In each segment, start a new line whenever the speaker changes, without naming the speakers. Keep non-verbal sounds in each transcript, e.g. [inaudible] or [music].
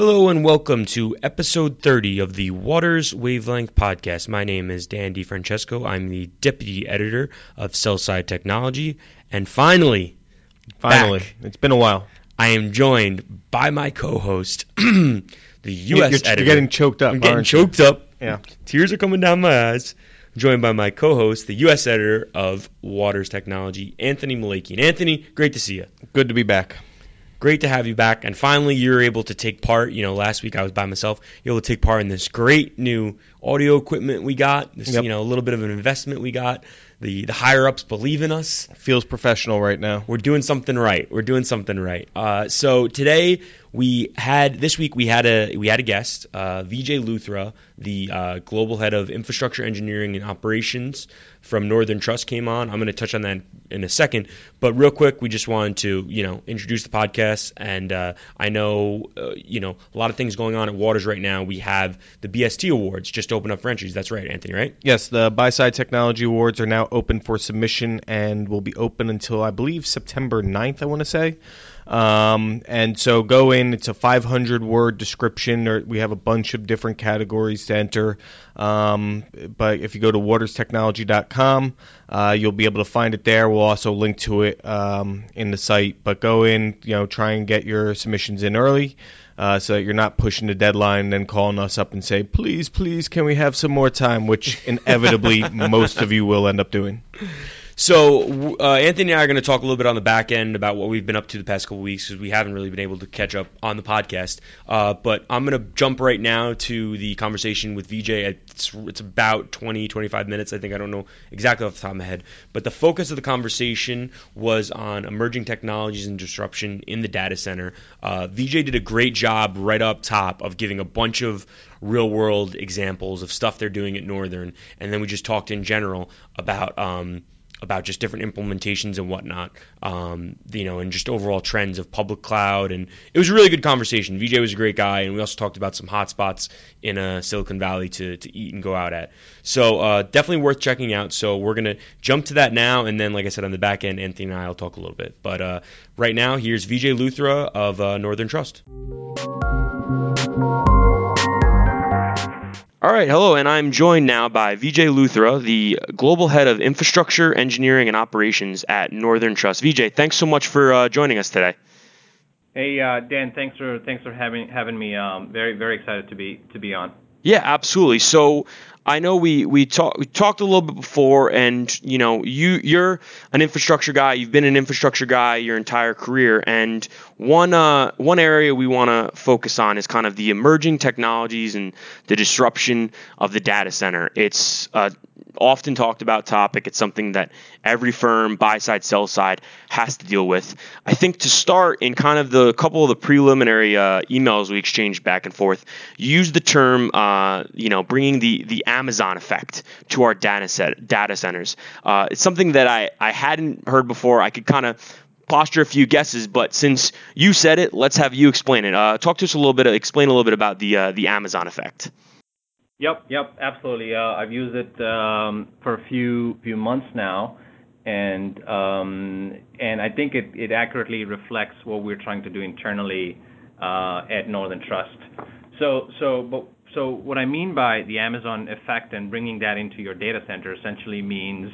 Hello and welcome to episode 30 of the Waters Wavelength podcast. My name is Dan DiFrancesco. I'm the deputy editor of Sellside Technology. And finally,
Finally,
back,
it's been a while.
I am joined by my co host, [clears throat] the U.S.
You're,
editor.
you're getting choked up.
I'm getting
aren't you?
choked up.
Yeah.
Tears are coming down my eyes. Joined by my co host, the U.S. editor of Waters Technology, Anthony Malakian. Anthony, great to see you.
Good to be back.
Great to have you back. And finally, you're able to take part. You know, last week I was by myself. You're able to take part in this great new audio equipment we got. This,
Yep.
you know, a little bit of an investment we got. The the higher ups believe in us.
Feels professional right now.
We're doing something right. We're doing something right. Uh, so today we had this week we had a we had a guest, uh, Vijay Luthra, the uh, global head of infrastructure engineering and operations from Northern Trust came on. I'm going to touch on that in a second, but real quick, we just wanted to you know introduce the podcast. And uh, I know uh, you know a lot of things going on at Waters right now. We have the BST awards just open up for entries. That's right, Anthony. Right?
Yes, the Buy Side Technology Awards are now open for submission and will be open until I believe September 9th, I want to say. Um, and so go in, it's a 500 word description, or we have a bunch of different categories to enter. Um, but if you go to waterstechnology.com, uh, you'll be able to find it there. We'll also link to it um, in the site. But go in, you know, try and get your submissions in early. Uh, so that you're not pushing the deadline and then calling us up and say, please, please, can we have some more time? Which [laughs] inevitably most of you will end up doing.
So uh, Anthony and I are going to talk a little bit on the back end about what we've been up to the past couple weeks because we haven't really been able to catch up on the podcast. Uh, but I'm going to jump right now to the conversation with Vijay. It's, it's about 20, 25 minutes. I think I don't know exactly off the top of my head. But the focus of the conversation was on emerging technologies and disruption in the data center. Uh, Vijay did a great job right up top of giving a bunch of real world examples of stuff they're doing at Northern, and then we just talked in general about. Um, about just different implementations and whatnot, um, you know, and just overall trends of public cloud. And it was a really good conversation. Vijay was a great guy, and we also talked about some hotspots in uh, Silicon Valley to, to eat and go out at. So uh, definitely worth checking out. So we're gonna jump to that now, and then, like I said, on the back end, Anthony and I will talk a little bit. But uh, right now, here's Vijay Luthra of uh, Northern Trust. All right, hello, and I'm joined now by Vijay Luthra, the global head of infrastructure, engineering, and operations at Northern Trust. Vijay, thanks so much for uh, joining us today.
Hey uh, Dan, thanks for thanks for having having me. Um, very very excited to be to be on.
Yeah, absolutely. So I know we we, talk, we talked a little bit before, and you know you you're an infrastructure guy. You've been an infrastructure guy your entire career, and one uh, one area we want to focus on is kind of the emerging technologies and the disruption of the data center. It's uh, often talked about topic. It's something that every firm, buy side, sell side, has to deal with. I think to start in kind of the couple of the preliminary uh, emails we exchanged back and forth, used the term, uh, you know, bringing the the Amazon effect to our data set data centers. Uh, it's something that I I hadn't heard before. I could kind of posture a few guesses, but since you said it, let's have you explain it. Uh, talk to us a little bit, explain a little bit about the uh, the Amazon effect.
Yep, yep, absolutely. Uh, I've used it um, for a few months now, and um, I think it, accurately reflects what we're trying to do internally uh, at Northern Trust. So what I mean by the Amazon effect and bringing that into your data center essentially means,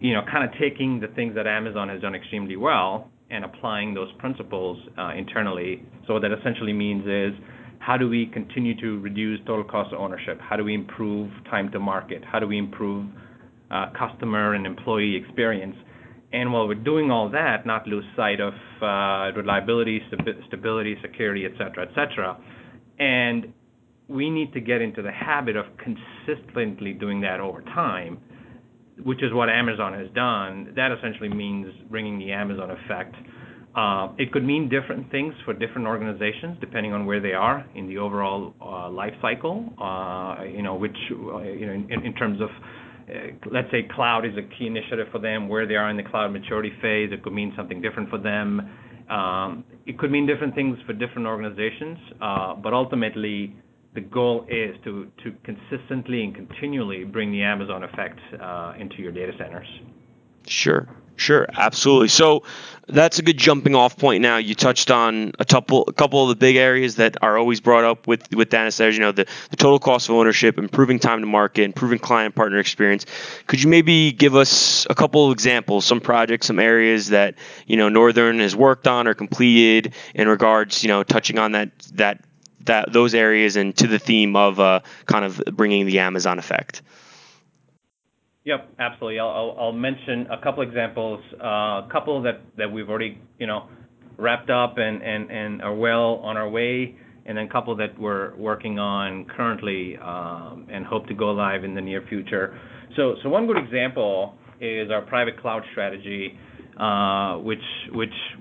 you know, kind of taking the things that Amazon has done extremely well and applying those principles uh, internally. So what that essentially means is how do we continue to reduce total cost of ownership? How do we improve time to market? How do we improve uh, customer and employee experience? And while we're doing all that, not lose sight of uh, reliability, stability, security, et cetera, et cetera. And we need to get into the habit of consistently doing that over time, which is what Amazon has done. That essentially means bringing the Amazon effect it could mean different things for different organizations depending on where they are in the overall uh, life cycle. Uh, you know, which uh, you know, in, terms of uh, let's say cloud is a key initiative for them, where they are in the cloud maturity phase. It could mean something different for them. Um, it could mean different things for different organizations, uh, but ultimately the goal is to consistently and continually bring the Amazon effect uh, into your data centers.
Sure. Sure, absolutely. So that's a good jumping off point. Now you touched on a couple, a couple of the big areas that are always brought up with with data centers. You know, the, the total cost of ownership, improving time to market, improving client partner experience. Could you maybe give us a couple of examples, some projects, some areas that you know Northern has worked on or completed in regards, you know, touching on that that that those areas and to the theme of uh, kind of bringing the Amazon effect.
Yep, absolutely. I'll, mention a couple examples, uh, a couple that, we've already, you know, wrapped up and, are well on our way, and then a couple that we're working on currently um, and hope to go live in the near future. One good example is our private cloud strategy, uh, which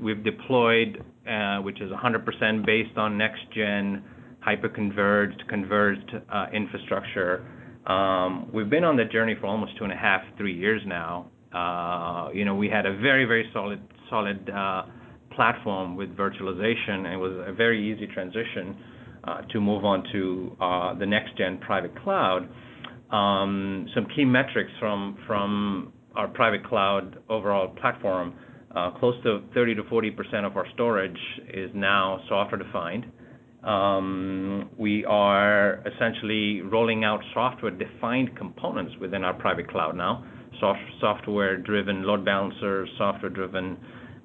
we've deployed, uh, which is 100% based on next gen hyper-converged, converged uh, infrastructure. Um, we've been on that journey for almost two and a half, three years now. Uh, you know, we had a very, very solid, solid uh, platform with virtualization, and it was a very easy transition uh, to move on to uh, the next gen private cloud. Um, some key metrics from from our private cloud overall platform. Uh, close to 30 to 40 percent of our storage is now software defined. Um, we are essentially rolling out software-defined components within our private cloud now, software-driven load balancers, software-driven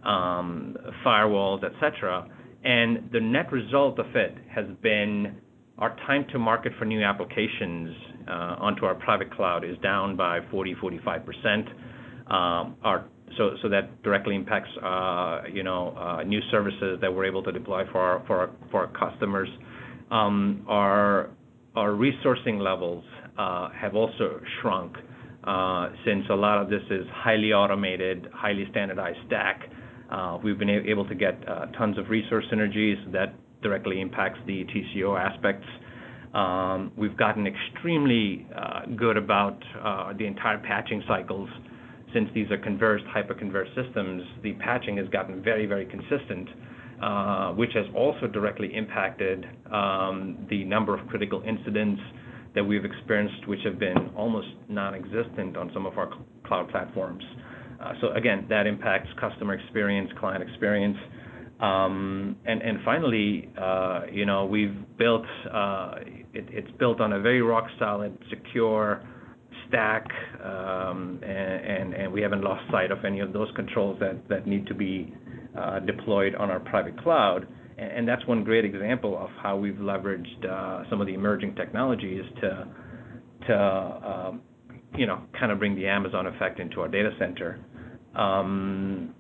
um, firewalls, et cetera. The net result of it has been our time to market for new applications uh, onto our private cloud is down by 40%-45%. Um, our so that directly impacts, uh, you know, uh, new services that we're able to deploy for our customers. Um, our resourcing levels uh, have also shrunk, since a lot of this is highly automated, highly standardized stack. We've been able to get tons of resource synergies that directly impacts the TCO aspects. Um, we've gotten extremely good about the entire patching cycles since these are converged, hyper-converged systems, the patching has gotten very, very consistent, uh, which has also directly impacted um, the number of critical incidents that we've experienced, which have been almost non-existent on some of our cloud platforms. Uh, so again, that impacts customer experience, client experience. Um, and, finally, uh, you know, we've built, it, it's built on a very rock solid, secure, stack, um, and we haven't lost sight of any of those controls that need to be uh, deployed on our private cloud. And That's one great example of how we've leveraged uh, some of the emerging technologies to, um, you know, kind of bring the Amazon effect into our data center. Um,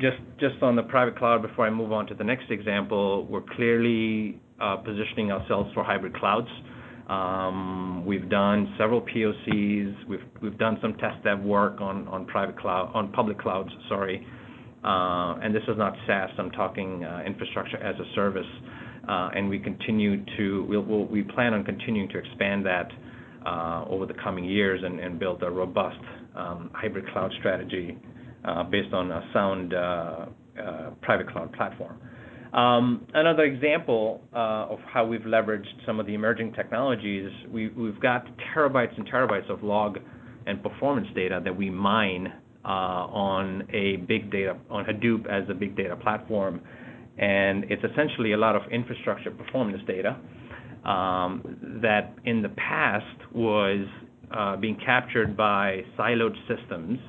just on the private cloud, before I move on to the next example, we're clearly uh, positioning ourselves for hybrid clouds. Um, we've done several POCs. We've done some test dev work on private cloud, on public clouds, sorry. Uh, and this is not SaaS, I'm talking uh, infrastructure as a service. Uh, and we continue to, we plan on continuing to expand that over the coming years and build a robust um, hybrid cloud strategy based on a sound private cloud platform. Um, another example uh, of how we've leveraged some of the emerging technologies, we've got terabytes and terabytes of log and performance data that we mine uh, on a big data on Hadoop as a big data platform. and It's essentially a lot of infrastructure performance data um, that in the past was uh, being captured by siloed systems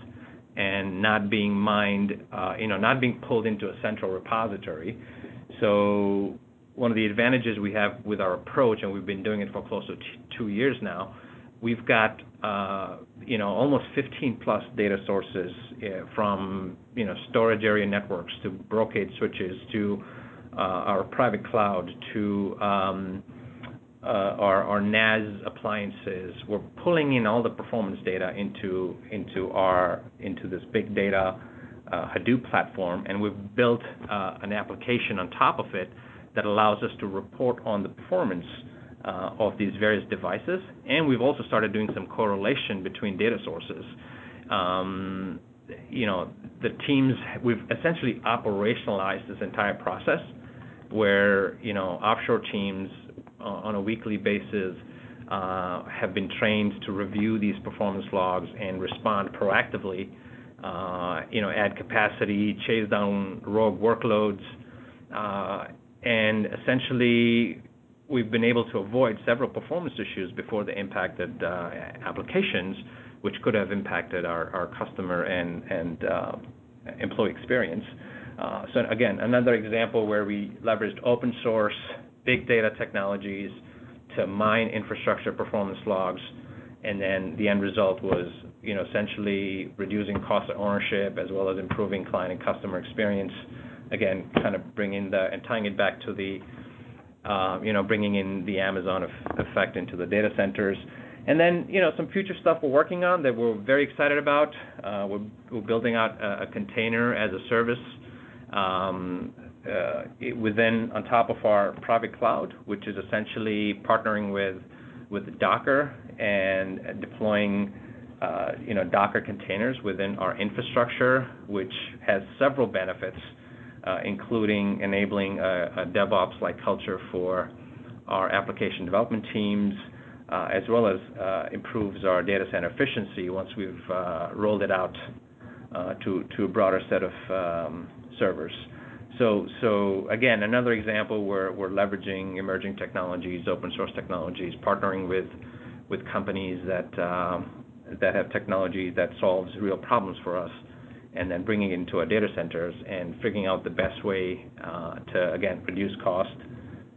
and not being mined, you know, not being pulled into a central repository. So one of the advantages we have with our approach, and we've been doing it for close to two years now, we've got uh, you know almost 15 plus data sources uh, from you know storage area networks to Brocade switches to uh, our private cloud to um, our, NAS appliances. We're pulling in all the performance data into into our into this big data Hadoop platform, and we've built uh, an application on top of it that allows us to report on the performance uh, of these various devices. And we've also started doing some correlation between data sources. Um, you know, the teams, we've essentially operationalized this entire process where, you know, offshore teams on a weekly basis have been trained to review these performance logs and respond proactively uh, you know, add capacity, chase down rogue workloads, uh, and essentially we've been able to avoid several performance issues before they impacted uh, applications, which could have impacted our, customer and, uh, employee experience. Uh, so again, another example where we leveraged open source, big data technologies to mine infrastructure performance logs, and then the end result was, you know, essentially reducing cost of ownership as well as improving client and customer experience. Again, kind of bringing the and tying it back to the uh, you know, bringing in the Amazon effect into the data centers. And then, you know, some future stuff we're working on that we're very excited about. Uh, we're, building out a, container as a service um, uh, within on top of our private cloud, which is essentially partnering with with Docker and deploying you know Docker containers within our infrastructure, which has several benefits uh, including enabling a DevOps-like culture for our application development teams, uh, as well as uh, improves our data center efficiency once we've rolled it out to a broader set of um, servers. So again, another example where we're leveraging emerging technologies, open source technologies, partnering with companies that um, that have technology that solves real problems for us and then bringing it into our data centers and figuring out the best way uh, to, again, reduce cost,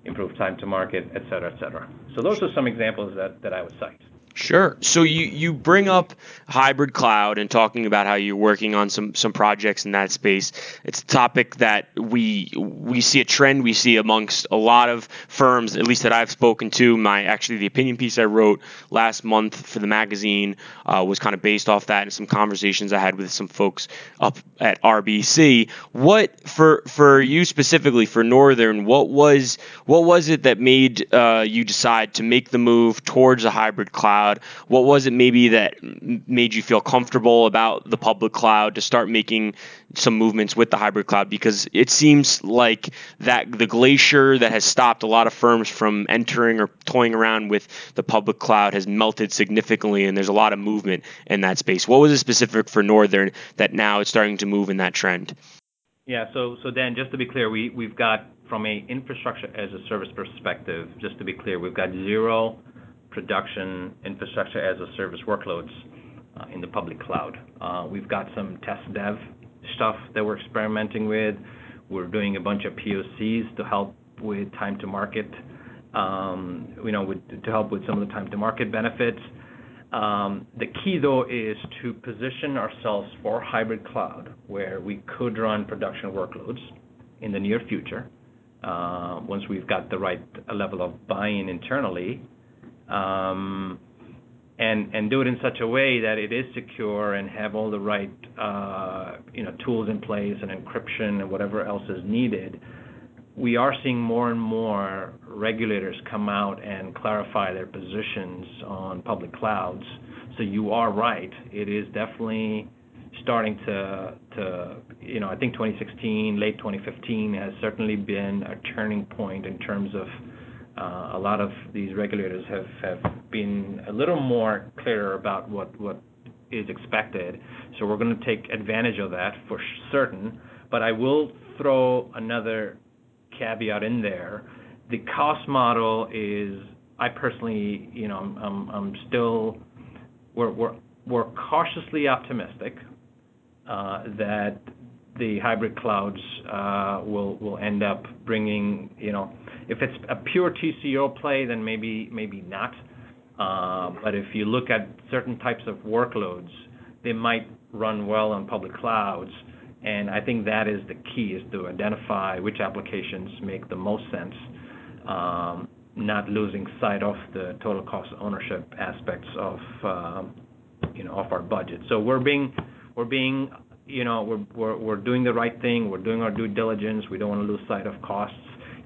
improve time to market, et cetera, et cetera. So those are some examples that I would cite.
Sure. So you, you bring up hybrid cloud and talking about how you're working on some some projects in that space. It's a topic that we we see a trend we see amongst a lot of firms, at least that I've spoken to. My actually the opinion piece I wrote last month for the magazine uh, was kind of based off that and some conversations I had with some folks up at RBC. What for for you specifically for Northern? What was what was it that made uh, you decide to make the move towards a hybrid cloud? Cloud? What was it maybe that made you feel comfortable about the public cloud to start making some movements with the hybrid cloud? Because it seems like that the glacier that has stopped a lot of firms from entering or toying around with the public cloud has melted significantly, and there's a lot of movement in that space. What was it specific for Northern that now it's starting to move in that trend?
Yeah. So, so Dan, just to be clear, we, we've got from a infrastructure as a service perspective, just to be clear, we've got zero production infrastructure as a service workloads uh, in the public cloud. Uh, we've got some test dev stuff that we're experimenting with. We're doing a bunch of POCs to help with time to market, um, you know, to help with some of the time to market benefits. Um, the key, though, is to position ourselves for hybrid cloud, where we could run production workloads in the near future, uh, once we've got the right level of buy-in internally and and do it in such a way that it is secure and have all the right uh, you know tools in place and encryption and whatever else is needed. We are seeing more and more regulators come out and clarify their positions on public clouds. So you are right; it is definitely starting to, to you know I think 2016, late 2015 has certainly been a turning point in terms of a lot of these regulators have, been a little more clear about what, is expected. So we're going to take advantage of that for certain. But I will throw another caveat in there. The cost model is, I personally, you know, I'm, still, we're cautiously optimistic uh, that the hybrid clouds uh, will end up bringing, you know, if it's a pure TCO play, then maybe not. Uh, but if you look at certain types of workloads, they might run well on public clouds. And I think that is the key, is to identify which applications make the most sense, um, not losing sight of the total cost ownership aspects of, um, you know, of our budget. So we're being, we're being, you know, we're, doing the right thing. We're doing our due diligence. We don't want to lose sight of costs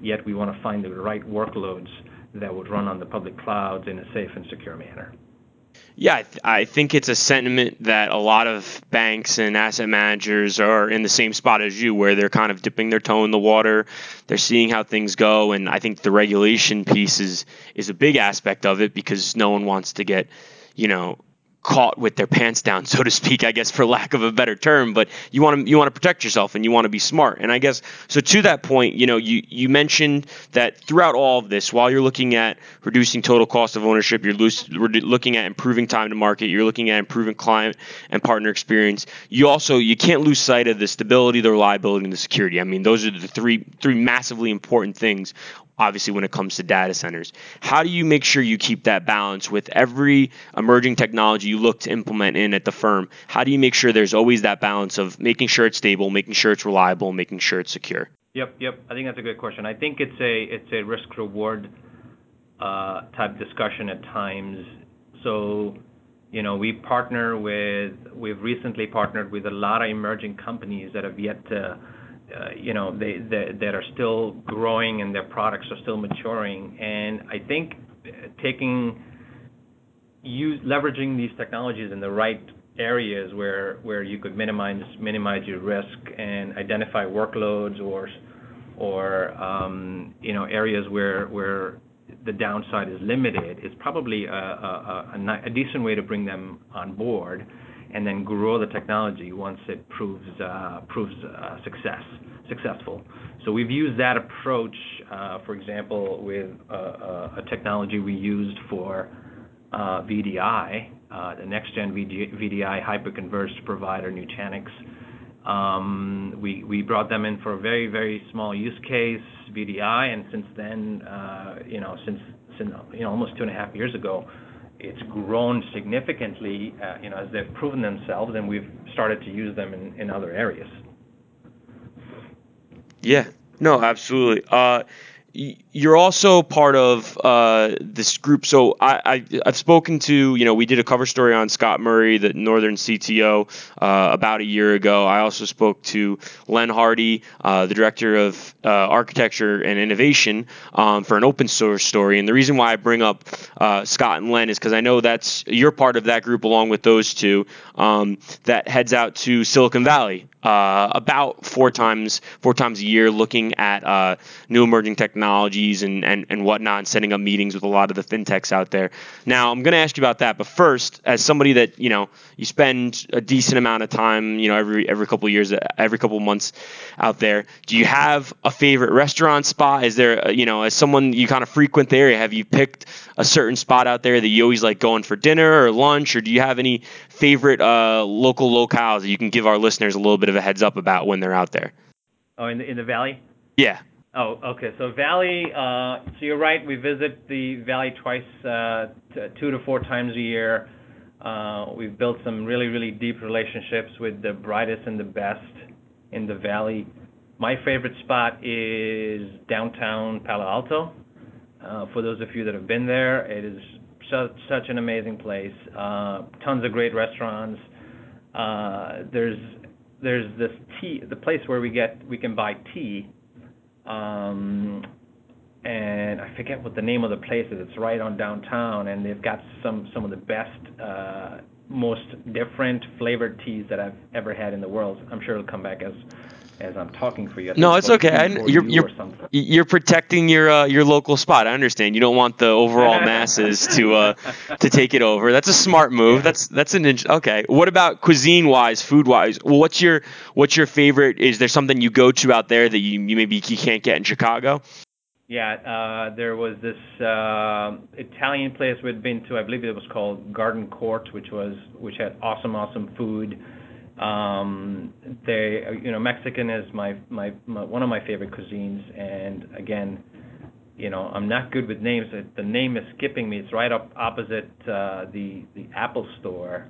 yet we want to find the right workloads that would run on the public clouds in a safe and secure manner.
Yeah, I, I, think it's a sentiment that a lot of banks and asset managers are in the same spot as you, where they're kind of dipping their toe in the water. They're seeing how things go, and I think the regulation piece is is a big aspect of it because no one wants to get, you know, caught with their pants down, [laughs] so to speak, I guess, for lack of a better term. But you want to you want to protect yourself and you want to be smart. And I guess so. To that point, you know, you you mentioned that throughout all of this, while you're looking at reducing total cost of ownership, you're looking at improving time to market, you're looking at improving client and partner experience. You also you can't lose sight of the stability, the reliability, and the security. I mean, those are the three three massively important things obviously when it comes to data centers. How do you make sure you keep that balance with every emerging technology you look to implement in at the firm? How do you make sure there's always that balance of making sure it's stable, making sure it's reliable, making sure it's secure?
Yep, yep. I think that's a good question. I think it's a it's a risk reward uh, type discussion at times. So, you know, we partner with we've recently partnered with a lot of emerging companies that have yet to you know, that are still growing and their products are still maturing. And I think taking, use, leveraging these technologies in the right areas where, you could minimize, minimize your risk and identify workloads or, or, um, you know, areas where, the downside is limited is probably a decent way to bring them on board and then grow the technology once it proves uh, uh, success successful. So we've used that approach, uh, for example, with a technology we used for VDI, the next gen VDI hyperconverged provider, Nutanix. Um, we brought them in for a very very small use case, VDI, and since then, you know, since since you know almost two and a half years ago, it's grown significantly, uh, you know, as they've proven themselves, and we've started to use them in, in other areas.
Yeah, no, absolutely. You're also part of uh, this group. So I, I, have spoken to, you know, we did a cover story on Scott Murray, the Northern CTO, uh, about a year ago. I also spoke to Len Hardy, uh, the director of uh, architecture and innovation, um, for an open source story. And the reason why I bring up uh, Scott and Len is because I know that's you're part of that group along with those two um, that heads out to Silicon Valley uh, about four times four times a year, looking at uh, new emerging technologies and, and and whatnot, and setting up meetings with a lot of the fintechs out there. Now, I'm going to ask you about that, but first, as somebody that you know, you spend a decent amount of time, you know, every every couple years, every couple months out there. Do you have a favorite restaurant spot? Is there, you know, as someone you kind of frequent the area, have you picked a certain spot out there that you always like going for dinner or lunch, or do you have any favorite uh, local locales that you can give our listeners a little bit of a heads up about when they're out there?
Oh, in the in the valley.
Yeah.
Oh, okay. So Valley, uh, so you're right. We visit the Valley twice, uh, t- two to four times a year. Uh, we've built some really, really deep relationships with the brightest and the best in the Valley. My favorite spot is downtown Palo Alto. Uh, for those of you that have been there, it is such, such an amazing place. Uh, tons of great restaurants. Uh, there's there's this tea, the place where we get we can buy tea, um, and I forget what the name of the place is. It's right on downtown, and they've got some some of the best, uh, most different flavored teas that I've ever had in the world. I'm sure it'll come back as as I'm talking for you.
No, it's okay. I, you're you you're, you're protecting your uh, your local spot. I understand. You don't want the overall masses to uh, to take it over. That's a smart move. Yeah. That's that's an okay. What about cuisine wise, food wise? Well, what's your what's your favorite? Is there something you go to out there that you, you maybe you can't get in Chicago?
Yeah, uh, there was this uh, Italian place we'd been to. I believe it was called Garden Court, which was which had awesome, awesome food. Um, they, you know, Mexican is my, my, my one of my favorite cuisines, and again, you know, I'm not good with names. The name is skipping me. It's right up opposite uh, the the Apple Store,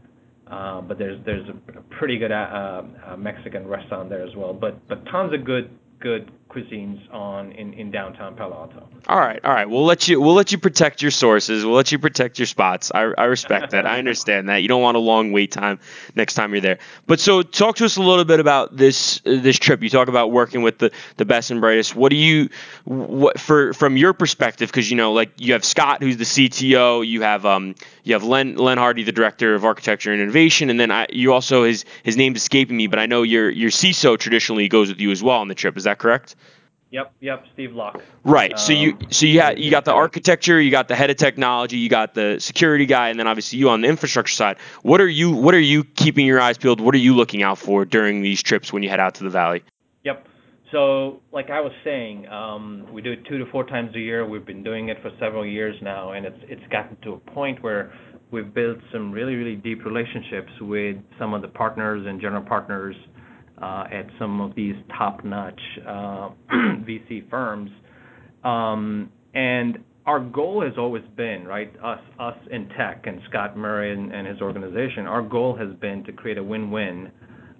uh, but there's there's a, pretty good uh, uh, Mexican restaurant there as well. But but tons of good good cuisines on in, in downtown Palo Alto.
All right, all right. We'll let you we'll let you protect your sources. We'll let you protect your spots. I, I respect that. I understand that. You don't want a long wait time next time you're there. But so talk to us a little bit about this this trip. You talk about working with the, the best and brightest. What do you what for from your perspective? Because you know, like you have Scott, who's the CTO. You have um you have Len Len Hardy, the director of architecture and innovation, and then I, you also his his name's escaping me, but I know your your CISO traditionally goes with you as well on the trip. Is that correct?
Yep, yep, Steve Locke.
Right. So you um, so you had you got the architecture, you got the head of technology, you got the security guy, and then obviously you on the infrastructure side. What are you what are you keeping your eyes peeled? What are you looking out for during these trips when you head out to the valley?
Yep. So like I was saying, um, we do it two to four times a year. We've been doing it for several years now, and it's it's gotten to a point where we've built some really really deep relationships with some of the partners and general partners at some of these top-notch uh, [clears throat] VC firms. Um, and our goal has always been, right, us in tech and Scott Murray and, his organization, our goal has been to create a win-win.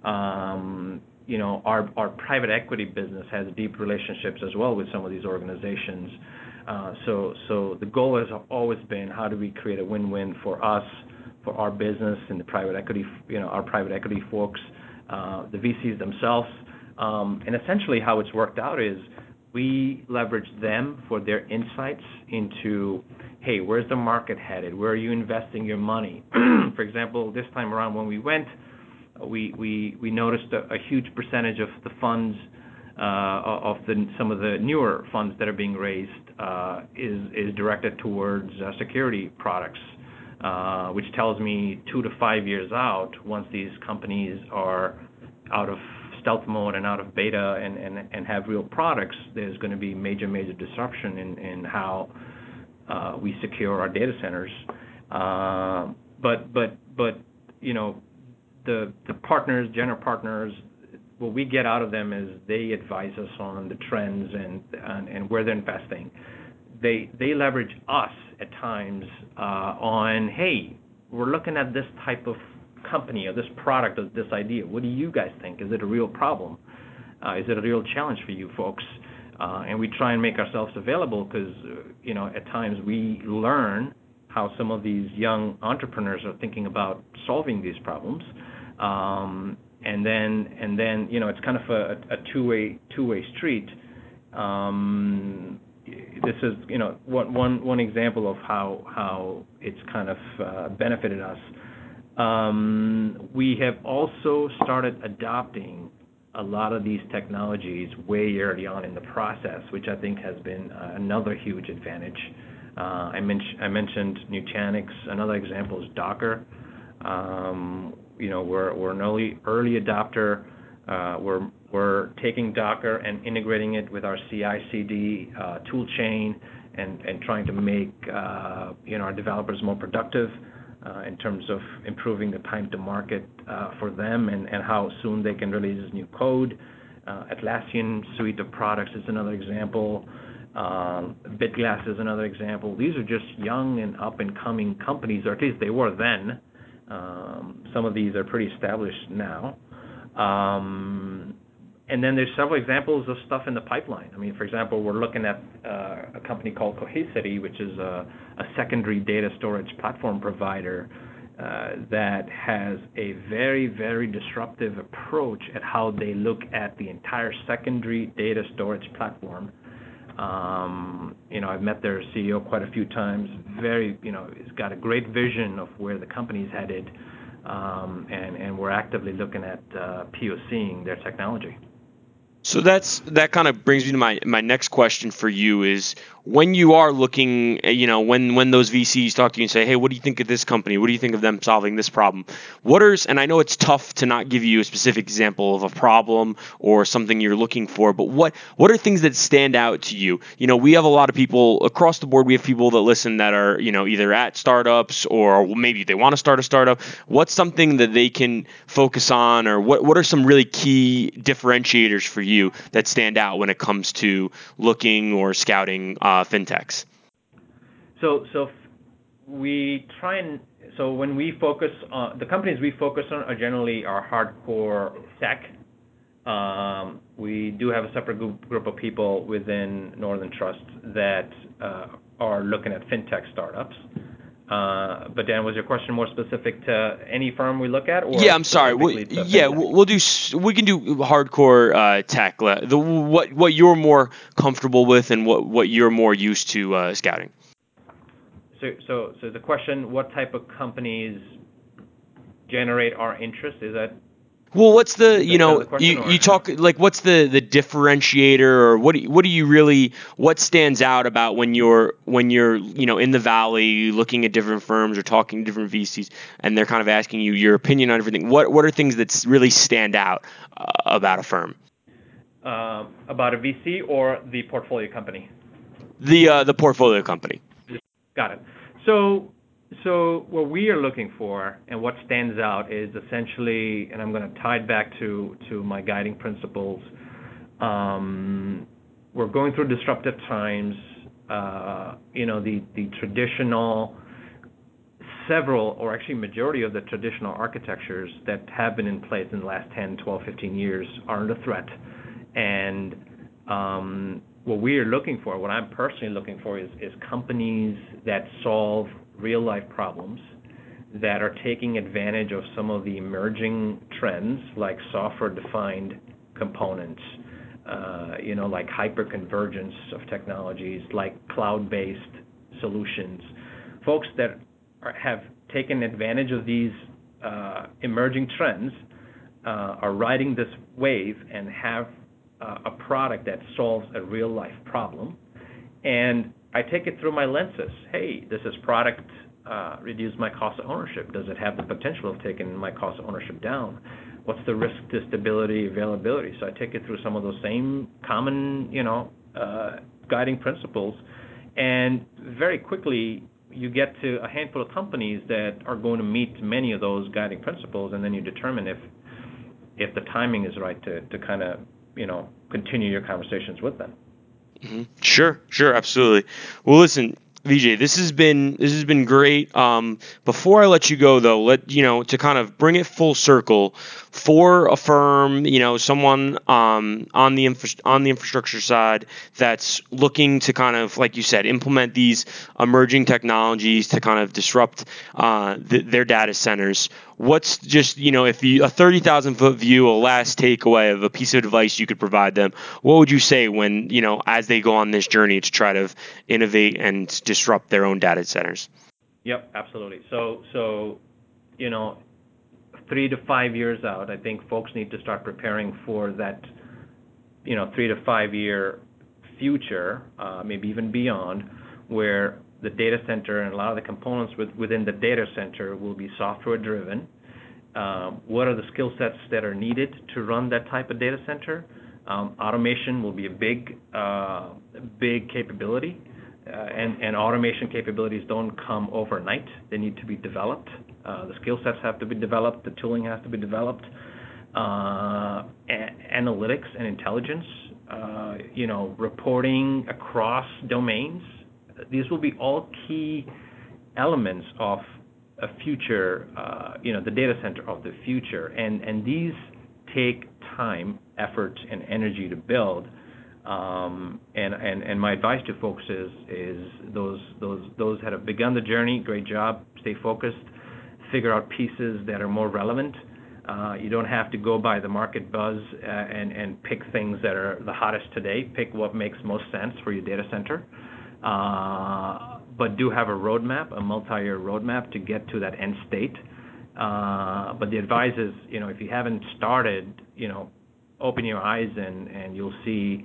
Um, you know, our, private equity business has deep relationships as well with some of these organizations. Uh, so, the goal has always been how do we create a win-win for us, for our business and the private equity, you know, our private equity folks, uh, the VCs themselves. Um, and essentially, how it's worked out is we leverage them for their insights into, hey, where's the market headed? Where are you investing your money? [clears throat] for example, this time around when we went, we noticed a, huge percentage of the funds uh, of some of the newer funds that are being raised uh, is directed towards uh, security products. Uh, which tells me two to five years out, once these companies are out of stealth mode and out of beta and, have real products, there's going to be major, major disruption in, how uh, we secure our data centers. Uh, but, but, but, you know, the, the partners, general partners, what we get out of them is they advise us on the trends and where they're investing. They, they leverage us at times uh, on, hey, we're looking at this type of company or this product or this idea. What do you guys think? Is it a real problem? Uh, is it a real challenge for you folks? Uh, and we try and make ourselves available because, you know, at times we learn how some of these young entrepreneurs are thinking about solving these problems. Um, and then, and then, you know, it's kind of a, a two-way two-way street. Um, this is, you know, one, example of how, it's kind of uh, benefited us. Um, we have also started adopting a lot of these technologies way early on in the process, which I think has been uh, another huge advantage. Uh, I, men- I, mentioned Nutanix. Another example is Docker. Um, you know, we're, an early, adopter. We're we're taking Docker and integrating it with our CI/CD uh, tool chain and trying to make uh, you know our developers more productive uh, in terms of improving the time to market for them and how soon they can release new code. Atlassian suite of products is another example. Um, BitGlass is another example. These are just young and up-and-coming companies, or at least they were then. Um, some of these are pretty established now. And then there's several examples of stuff in the pipeline. I mean, for example, we're looking at uh, a company called Cohesity, which is a, secondary data storage platform provider uh, that has a very, very disruptive approach at how they look at the entire secondary data storage platform. Um, you know, I've met their CEO quite a few times. Very, you know, he's got a great vision of where the company's headed, um, and and we're actively looking at uh, POCing their technology.
So that's that kind of brings me to my my next question for you is when you are looking, eh, you know, when when those VCs talk to you and say, "Hey, what do you think of this company? What do you think of them solving this problem?" What are and I know it's tough to not give you a specific example of a problem or something you're looking for, but what what are things that stand out to you? You know, we have a lot of people across the board. We have people that listen that are, you know, either at startups or maybe they want to start a startup. What's something that they can focus on, or what what are some really key differentiators for you that stand out when it comes to looking or scouting? Uh, fintechs?
So, so we try and so when we focus on the companies we focus on are generally our hardcore tech. Um, we do have a separate group, group of people within Northern Trust that uh, are looking at fintech startups. Uh, but Dan, was your question more specific to any firm we look at? Or
yeah, I'm sorry. Yeah, we'll do. We can do hardcore uh, tech. The what what you're more comfortable with and what what you're more used to uh, scouting.
So so so the question: What type of companies generate our interest? Is that
Well, what's the you know you, you talk like what's the the differentiator or what do you, what do you really what stands out about when you're when you're you know in the valley looking at different firms or talking to different VCs and they're kind of asking you your opinion on everything. What what are things that really stand out uh, about a firm?
Uh, about a VC or the portfolio company?
The uh, the portfolio company.
Got it. So so what we are looking for and what stands out is essentially, and I'm going to tie it back to my guiding principles. Um, we're going through disruptive times. Uh, you know, the traditional several or actually majority of the traditional architectures that have been in place in the last 10, 12, 15 years are under threat. And um, what we are looking for, what I'm personally looking for, is companies that solve real life problems that are taking advantage of some of the emerging trends like software defined components, uh, you know, like hyperconvergence of technologies, like cloud based solutions. Folks that have taken advantage of these uh, emerging trends uh, are riding this wave and have a product that solves a real life problem. I take it through my lenses. Hey, does this product uh, reduce my cost of ownership? Does it have the potential of taking my cost of ownership down? What's the risk to stability, availability? So I take it through some of those same common, you know, uh, guiding principles, and very quickly you get to a handful of companies that are going to meet many of those guiding principles, and then you determine if if the timing is right to to kind of you know continue your conversations with them.
Mm-hmm. Sure, sure, absolutely. Well, listen, Vijay, this has been this has been great. Um, before I let you go, though, let you know to kind of bring it full circle for a firm, you know, someone um, on the infra- on the infrastructure side that's looking to kind of, like you said, implement these emerging technologies to kind of disrupt uh, their data centers what's just you know if you a 30,000 foot view a last takeaway of a piece of advice you could provide them what would you say when you know as they go on this journey to try to innovate and disrupt their own data centers?
Yep absolutely. So so you know 3 to 5 years out i think folks need to start preparing for that you know 3 to 5 year future uh, maybe even beyond where the data center and a lot of the components within the data center will be software driven. Um, what are the skill sets that are needed to run that type of data center? Um, automation will be a big, uh, big capability, uh, and, automation capabilities don't come overnight. They need to be developed. Uh, the skill sets have to be developed. The tooling has to be developed. Analytics and intelligence, you know, reporting across domains these will be all key elements of a future, uh, you know, the data center of the future. And, and these take time, effort, and energy to build. Um, and, my advice to folks is, those, those, those that have begun the journey, great job, stay focused, figure out pieces that are more relevant. Uh, you don't have to go by the market buzz uh, and pick things that are the hottest today. Pick what makes most sense for your data center. Uh, but do have a roadmap, a multi-year roadmap to get to that end state. Uh, but the advice is, you know, if you haven't started, you know, open your eyes and, you'll see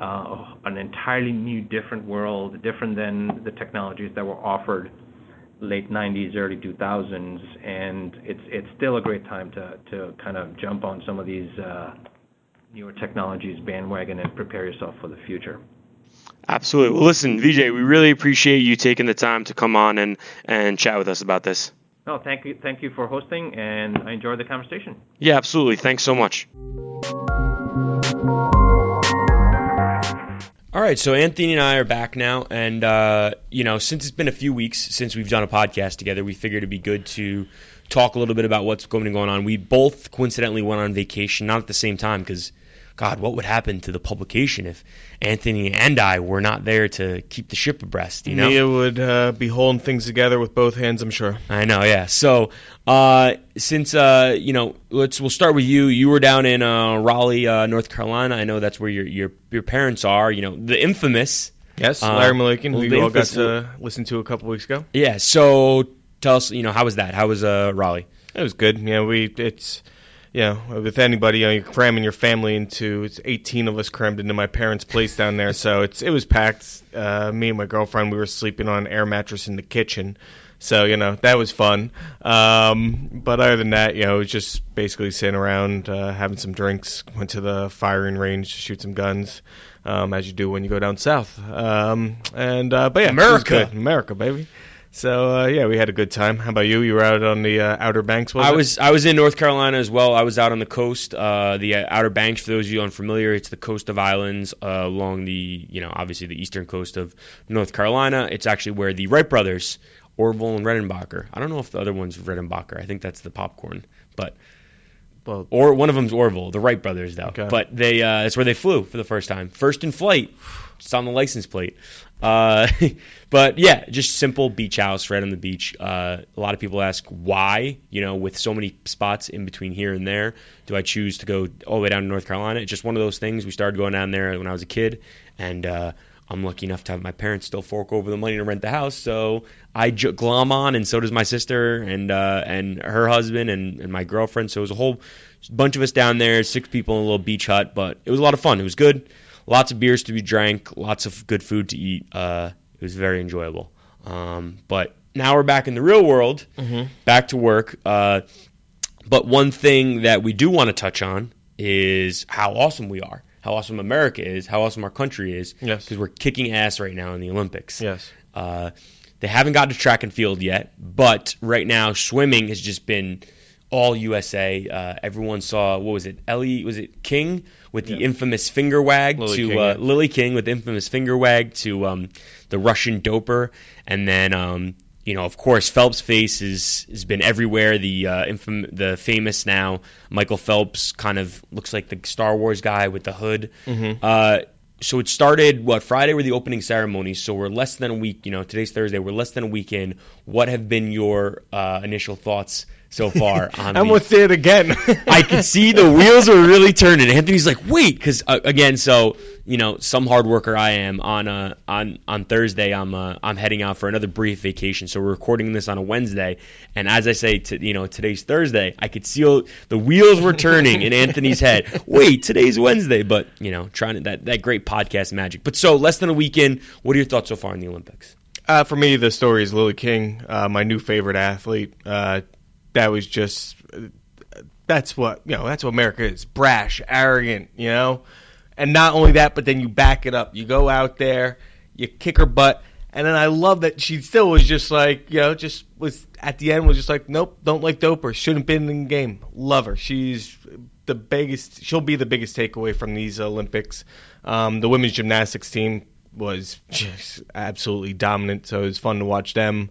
uh, an entirely new, different world, different than the technologies that were offered late 90s, early 2000s, and it's it's still a great time to to kind of jump on some of these newer technologies bandwagon and prepare yourself for the future.
Absolutely. Well, listen, Vijay, we really appreciate you taking the time to come on and, and chat with us about this.
No, thank you, thank you for hosting, and I enjoyed the conversation.
Yeah, absolutely. Thanks so much. All right, so Anthony and I are back now, and uh, you know, since it's been a few weeks since we've done a podcast together, we figured it'd be good to talk a little bit about what's going on. We both coincidentally went on vacation, not at the same time, because God, what would happen to the publication if Anthony and I were not there to keep the ship abreast? You know,
Mia would uh, be holding things together with both hands. I'm sure.
I know, yeah. So, uh, since uh, you know, let's we'll start with you. You were down in uh, Raleigh, uh, North Carolina. I know that's where your your your parents are. You know, the infamous.
Yes, uh, Larry Malakian, who you all got to listen to a couple weeks ago.
Yeah. So, tell us, you know, how was that? How was Raleigh?
It was good. Yeah, we it's you know, with anybody, you know, you're cramming your family into. It's 18 of us crammed into my parents' place down there, so it's it was packed. Uh, me and my girlfriend, we were sleeping on an air mattress in the kitchen. So you know that was fun. Um, but other than that, you know, it was just basically sitting around, uh, having some drinks. Went to the firing range to shoot some guns, um, as you do when you go down south. Um, and uh, but yeah,
America.
America, baby. So uh, yeah, we had a good time. How about you? You were out on the uh, Outer Banks. Was
I
it?
was I was in North Carolina as well. I was out on the coast, uh, the uh, Outer Banks. For those of you unfamiliar, it's the coast of islands uh, along the you know obviously the eastern coast of North Carolina. It's actually where the Wright brothers, Orville and Redenbacher. I don't know if the other one's Redenbacher. I think that's the popcorn, but
Well,
or one of them's Orville, the Wright brothers though.
Okay.
But they uh, that's where they flew for the first time, first in flight. It's on the license plate. Uh, [laughs] but yeah, just simple beach house right on the beach. Uh, a lot of people ask why, you know, with so many spots in between here and there, do I choose to go all the way down to North Carolina? It's just one of those things. We started going down there when I was a kid, and uh, I'm lucky enough to have my parents still fork over the money to rent the house, so I j- glom on, and so does my sister and uh, and her husband and, and my girlfriend. So it was a whole bunch of us down there, six people in a little beach hut, but it was a lot of fun. It was good. Lots of beers to be drank, lots of good food to eat. Uh, it was very enjoyable. Um, but now we're back in the real world, back to work. Uh, but one thing that we do want to touch on is how awesome we are, how awesome America is, how awesome our country is.
Yes.
Because we're kicking ass right now in the Olympics.
yes.
Uh, they haven't got to track and field yet, but right now swimming has just been all USA. Uh, everyone saw what was it? Ellie was it King with the
Yeah.
infamous finger wag
Lily
to
King,
uh,
yeah.
Lily King with the infamous finger wag to um, the Russian doper, and then um, you know of course Phelps' face is has been everywhere. The uh, infam- the famous now Michael Phelps kind of looks like the Star Wars guy with the hood.
Mm-hmm.
Uh, so it started what Friday were the opening ceremonies. So we're less than a week. You know, today's Thursday. We're less than a week in. What have been your uh, initial thoughts so far [laughs] on
I almost did it again. [laughs]
I could see the wheels were really turning. Anthony's like, wait, because uh, again, so you know, some hard worker I am on uh, on on Thursday. I'm uh, I'm heading out for another brief vacation. So we're recording this on a Wednesday, and as I say, to, you know, today's Thursday. I could see all- the wheels were turning in Anthony's head. [laughs] Wait, today's Wednesday, but you know, trying to that that great podcast magic. But so less than a weekend. What are your thoughts so far in the Olympics?
Uh, for me, the story is Lily King, uh, my new favorite athlete. Uh, that was just that's what you know. That's what America is: brash, arrogant. You know, and not only that, but then you back it up. You go out there, you kick her butt, and then I love that she still was just like you know, just was at the end was just like, nope, don't like doper. Shouldn't been in the game. Love her. She's the biggest. She'll be the biggest takeaway from these Olympics. Um, the women's gymnastics team was just absolutely dominant. So it was fun to watch them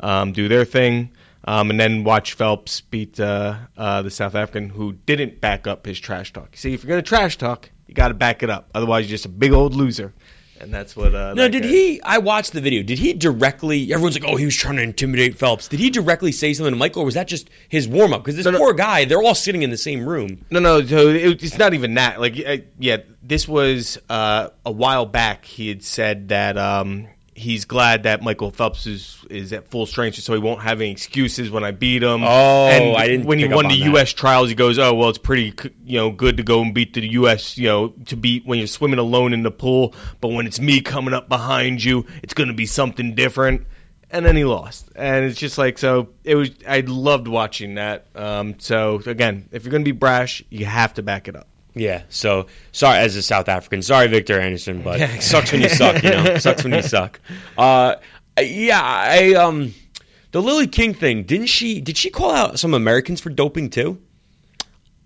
um, do their thing. Um, and then watch Phelps beat uh, uh, the South African who didn't back up his trash talk. See, if you're gonna trash talk, you got to back it up. Otherwise, you're just a big old loser. And that's what. Uh,
No,
that
did
guy-
he? I watched the video. Did he directly? Everyone's like, "Oh, he was trying to intimidate Phelps." Did he directly say something to Michael, or was that just his warm up? Because this
No, no.
poor guy, they're all sitting in the same room.
No, no. So it, it's not even that. Like, uh, yeah, this was uh, a while back. He had said that um, he's glad that Michael Phelps is is at full strength, so he won't have any excuses when I beat him.
Oh,
and
I didn't
When he won the
that.
U.S. trials, he goes, "Oh, well, it's pretty, you know, good to go and beat the U.S. You know, to beat when you're swimming alone in the pool, but when it's me coming up behind you, it's going to be something different." And then he lost, and it's just like so. It was. I loved watching that. Um, so again, if you're going to be brash, you have to back it up.
Yeah. So sorry, as a South African, sorry, Victor Anderson, but
Yeah,
it sucks when you suck. You know, sucks when you suck. [laughs] Uh, yeah. I um, the Lily King thing. Didn't she? Did she call out some Americans for doping too?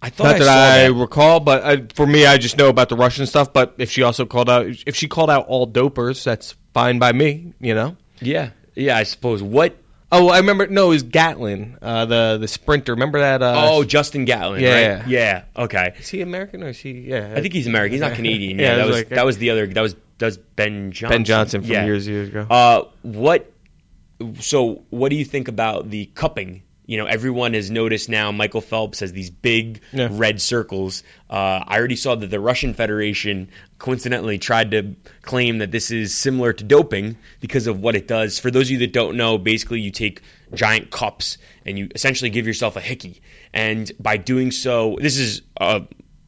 I thought
Not
I
that I
that.
recall, but I, for me, I just know about the Russian stuff. But if she also called out, if she called out all dopers, that's fine by me. You know.
Yeah. Yeah. I suppose. What?
Oh, I remember. No, it was Gatlin, uh, the the sprinter. Remember that? Uh,
oh, Justin Gatlin.
yeah.
Right? Yeah. Okay.
is he American or is he? Yeah,
I think he's American. He's not [laughs] Canadian.
Yeah,
Yeah, that
was like-
that was the other. That was that was Ben Johnson.
Ben Johnson from
Yeah.
years years ago.
Uh, what? So, what do you think about the cupping? You know, everyone has noticed now Michael Phelps has these big
Yeah.
red circles. Uh, I already saw that the Russian Federation coincidentally tried to claim that this is similar to doping because of what it does. For those of you that don't know, basically you take giant cups and you essentially give yourself a hickey. And by doing so, this is uh,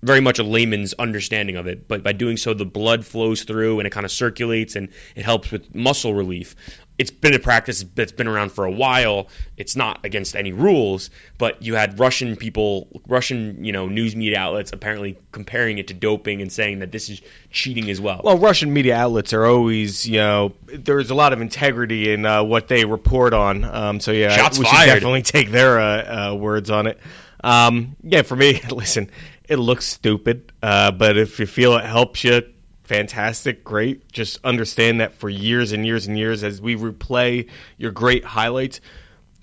very much a layman's understanding of it, but by doing so, the blood flows through and it kind of circulates and it helps with muscle relief. It's been a practice that's been around for a while. It's not against any rules, but you had Russian people, Russian, you know, news media outlets apparently comparing it to doping and saying that this is cheating as well.
Well, Russian media outlets are always, you know, there's a lot of integrity in uh, what they report on. Um, so yeah,
Shots
we
fired.
should definitely take their uh, uh, words on it. Um, yeah, for me, [laughs] listen, it looks stupid, uh, but if you feel it helps you, fantastic, great. Just understand that for years and years and years, as we replay your great highlights,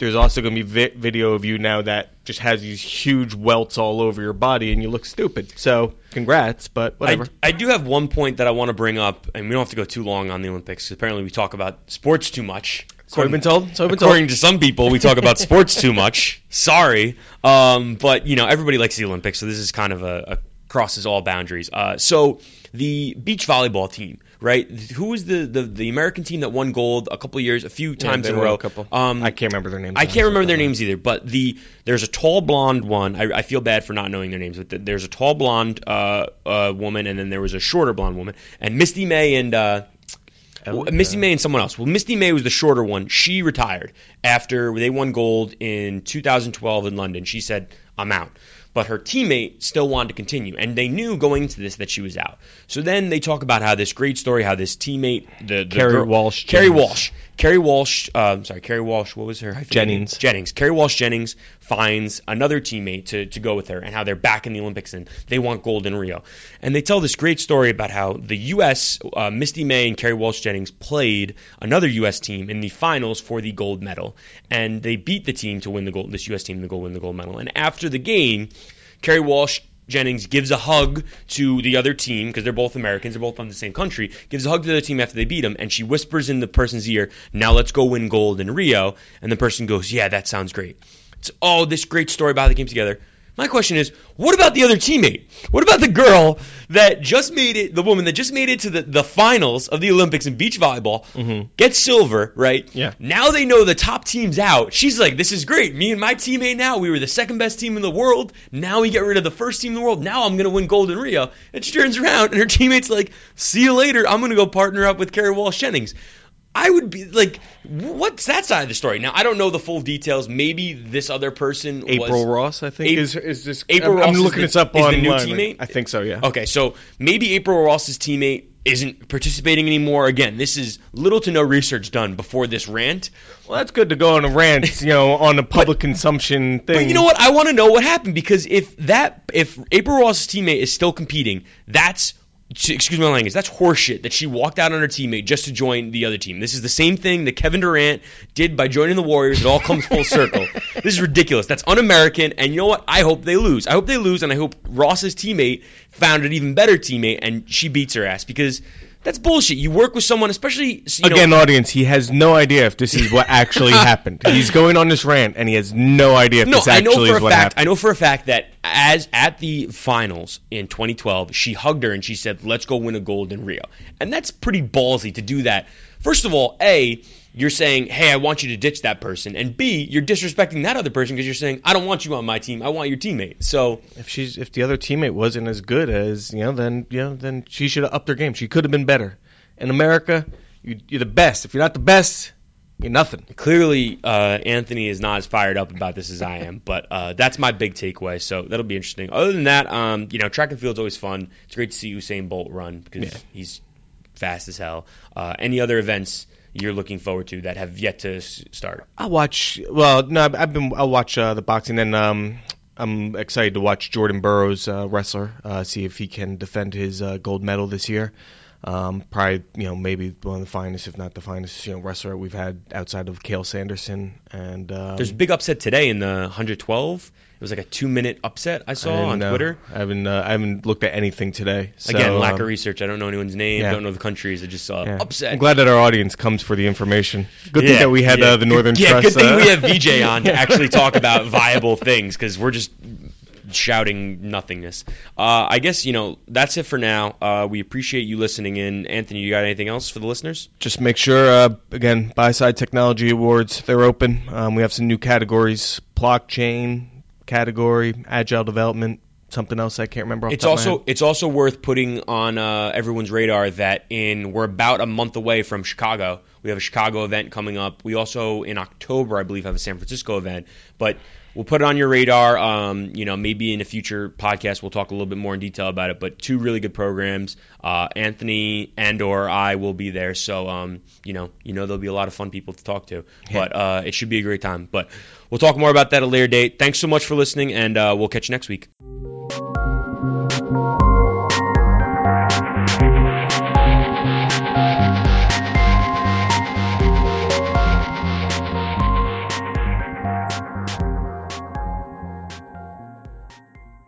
there's also going to be vi- video of you now that just has these huge welts all over your body, and you look stupid. So, congrats, but whatever.
I, I do have one point that I want to bring up, and we don't have to go too long on the Olympics. apparently, we talk about sports too much.
so we've been told. So we've been told.
According to some people, we talk about sports too much. [laughs] Sorry, um, but you know everybody likes the Olympics, so this is kind of a, a crosses all boundaries. Uh, so the beach volleyball team, right? Who was the, the the American team that won gold a couple years, a few times
they
in a
won a
row?
couple.
Um,
I can't remember their names.
I can't remember their names either, but the there's a tall blonde one. I, I feel bad for not knowing their names, but th- there's a tall blonde uh, uh, woman, and then there was a shorter blonde woman, and Misty May and uh, well, Misty May and someone else. Well, Misty May was the shorter one. She retired after they won gold in 2012 in London. She said, "I'm out." But her teammate still wanted to continue, and they knew going into this that she was out. So then they talk about how this great story, how this teammate, the, the
Kerri
girl-
Walsh Kerri.
Walsh, Kerri Walsh, uh, sorry, Kerri Walsh. What was her?
Jennings.
Jennings. Kerri Walsh Jennings finds another teammate to, to go with her and how they're back in the Olympics and they want gold in Rio. And they tell this great story about how the U.S., uh, Misty May and Kerri Walsh Jennings played another U.S. team in the finals for the gold medal. And they beat the team to win the gold, this U.S. team to go win the gold medal. And after the game, Kerri Walsh Jennings gives a hug to the other team because they're both Americans, they're both from the same country. Gives a hug to the other team after they beat them, and she whispers in the person's ear, "Now let's go win gold in Rio." And the person goes, "Yeah, that sounds great." It's oh, this great story about how they came together. My question is, what about the other teammate? What about the girl that just made it, the woman that just made it to the, the finals of the Olympics in beach volleyball, mm-hmm. gets silver, right?
Yeah.
Now they know the top team's out. She's like, this is great. Me and my teammate now, we were the second best team in the world. Now we get rid of the first team in the world. Now I'm going to win gold in Rio. And she turns around and her teammate's like, see you later. I'm going to go partner up with Kerri Walsh Jennings. I would be like, what's that side of the story? Now I don't know the full details. Maybe this other person
April
was,
Ross, I think, is is this.
April
I'm,
Ross
I'm looking
the-
this up
is the
online.
new teammate?
I think so. Yeah.
Okay, so maybe April Ross's teammate isn't participating anymore. Again, this is little to no research done before this rant.
Well, that's good to go on a rant, [laughs] you know, on a public consumption thing.
But you know what? I want to know what happened because if that if April Ross's teammate is still competing, that's excuse my language, that's horseshit that she walked out on her teammate just to join the other team. This is the same thing that Kevin Durant did by joining the Warriors. It all comes full [laughs] circle. This is ridiculous. That's un-American. And you know what? I hope they lose. I hope they lose, and I hope Ross's teammate found an even better teammate and she beats her ass because that's bullshit. You work with someone, especially you know,
Again, audience, he has no idea if this is what actually [laughs] happened. He's going on this rant, and he has no idea if
No,
this
I know
actually
for
is
a
what
fact.
happened.
I know for a fact that as at the finals in 2012, she hugged her and she said, "Let's go win a gold in Rio." And that's pretty ballsy to do that. First of all, a you're saying, "Hey, I want you to ditch that person," and b you're disrespecting that other person because you're saying, "I don't want you on my team. I want your teammate." So
If she's if the other teammate wasn't as good as you know, then you know, then she should have upped her game. She could have been better. In America, you, you're the best. If you're not the best, you're nothing.
clearly, uh, Anthony is not as fired up about this as I am, but uh, that's my big takeaway. So that'll be interesting. Other than that, um, you know, track and field's always fun. It's great to see Usain Bolt run because
Yeah.
he's fast as hell. Uh, any other events you're looking forward to that have yet to s- start?
I'll watch. Well, no, I've I've been. I'll watch uh, the boxing. and. um, I'm excited to watch Jordan Burroughs uh, wrestler. Uh, see if he can defend his uh, gold medal this year. Um, probably, you know, maybe one of the finest, if not the finest, you know, wrestler we've had outside of Cael Sanderson. And um,
There's a big upset today in the 112. It was like a two minute upset I saw
I
on
know.
Twitter.
I haven't, uh, I haven't looked at anything today. So,
Again, lack
um,
of research. I don't know anyone's name.
yeah.
Don't know the countries. I just saw
yeah.
upset.
I'm glad that our audience comes for the information. Good
Yeah,
thing that we had
yeah.
uh, the Northern
yeah,
Trust.
good thing
uh,
we have Vijay on to [laughs] actually talk about viable things because we're just shouting nothingness. Uh, I guess you know that's it for now. Uh, we appreciate you listening in. Anthony, you got anything else for the listeners?
just make sure uh, again buy side technology awards they're open um, we have some new categories blockchain category agile development something else i can't remember off
It's
top of my
also
head.
it's also worth putting on uh, everyone's radar that in we're about a month away from Chicago. We have a Chicago event coming up. We also in October, I believe, have a San Francisco event. But we'll put it on your radar. Um, you know, maybe in a future podcast we'll talk a little bit more in detail about it. But two really good programs. Uh, Anthony and or I will be there, so um, you know, you know there'll be a lot of fun people to talk to. But uh, it should be a great time. But We'll talk more about that a later date. Thanks so much for listening, and uh, we'll catch you next week.